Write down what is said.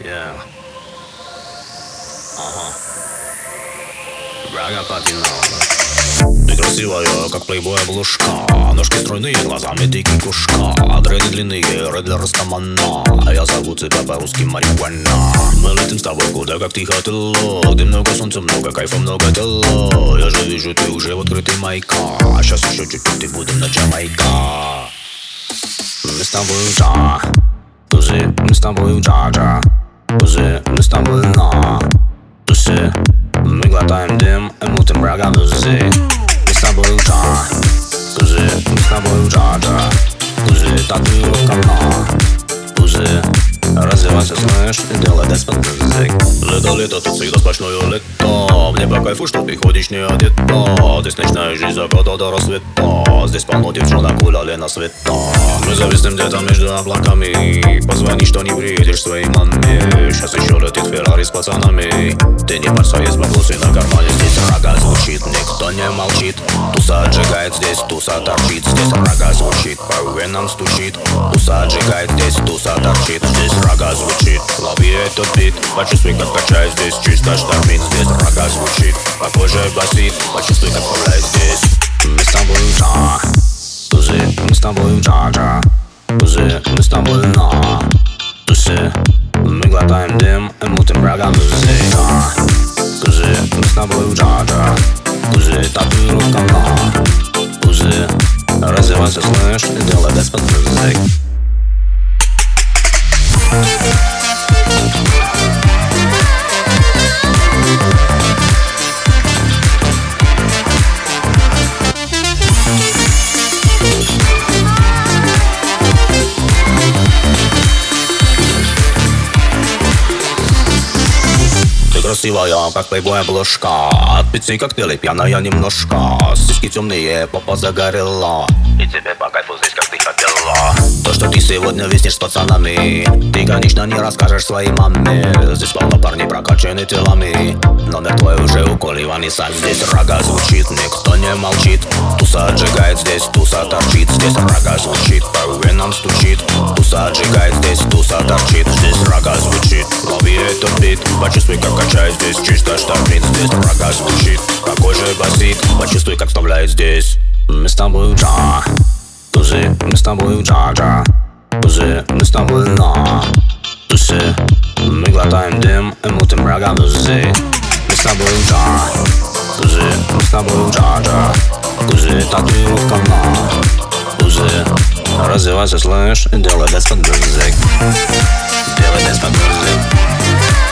Yeah. Ага. Брага Папинова. Ты красивая, как плейбой обложка Ножки стройные, глазами дикий кушка Дреды длинные, Редли Растамана А я зову тебя по-русски марихуана Мы летим с тобой куда, как тихо тыло Где много солнца, много кайфа, много тела Я же вижу, ты уже в открытый майка А сейчас еще чуть-чуть и будем на Джамайка Мы с тобой джа Тузы, мы с тобой джа-джа Тузы, мы с тобой на Тузы, мы глотаем дым и мутим брага тузы Мы с тобой джа. Тузы, мы с тобой джа-джа Тузы, татуировка на Тузы, развивайся, слышь, и делай деспот язык Лето, лето, тут всегда сплошное лето Мне по кайфу, что ходишь не одета Здесь ночная жизнь заката до рассвета Здесь полно девчонок гуляли на света Мы зависнем где-то между облаками Позвони, что не приедешь своей маме Сейчас Феррари с пацанами Ты не парься, есть баблосы на кармане. Здесь рога звучит, никто не молчит. Туса отжигает здесь, туса торчит. Здесь рога звучит, по венам стучит. Туса отжигает здесь, туса торчит. Здесь рога звучит, лови этот бит. Почувствуй, как качает здесь, чисто штормит. Здесь рога звучит, по коже басит. Почувствуй, как вставляет здесь. Мы с тобой джа, тузы, мы с тобой джа-джа Тузы, мы с тобой на Тузы, мы глотаем дым и мутим брагам тузы джа Тузы, мы с тобой джа-джа Тузы, татуировка на Тузы, развивайся, слышь, и делай деспот язык красивая, как плейбой обложка От пиццы коктейлей пьяная немножко. Сиськи темные, попа загорела. И тебе по кайфу здесь, как ты хотела. То, что ты сегодня виснешь с пацанами Ты, конечно, не расскажешь своей маме. Здесь полно парней прокачаны телами. Номер твой уже у Коли Ваниса Здесь рога звучит, никто не молчит. Туса отжигает здесь, туса торчит. Здесь рога звучит, по венам стучит. Туса отжигает здесь, туса торчит. Здесь рога звучит, лови этот бит Почувствуй, как качает здесь, чисто штормит Здесь рога звучит, какой же басит. Почувствуй, как вставляет здесь. Мы с тобой джа. Тузы, мы с тобой джа-джа. Тузы, мы с тобой на. Тузы, мы глотаем дым и мутим брагам тузы. Мы с тобой джа. Тузы, мы с тобой джа-джа. Тузы, татуировка на Тузы, развивайся, слышь, и делай деспот язык feeling is my birthday.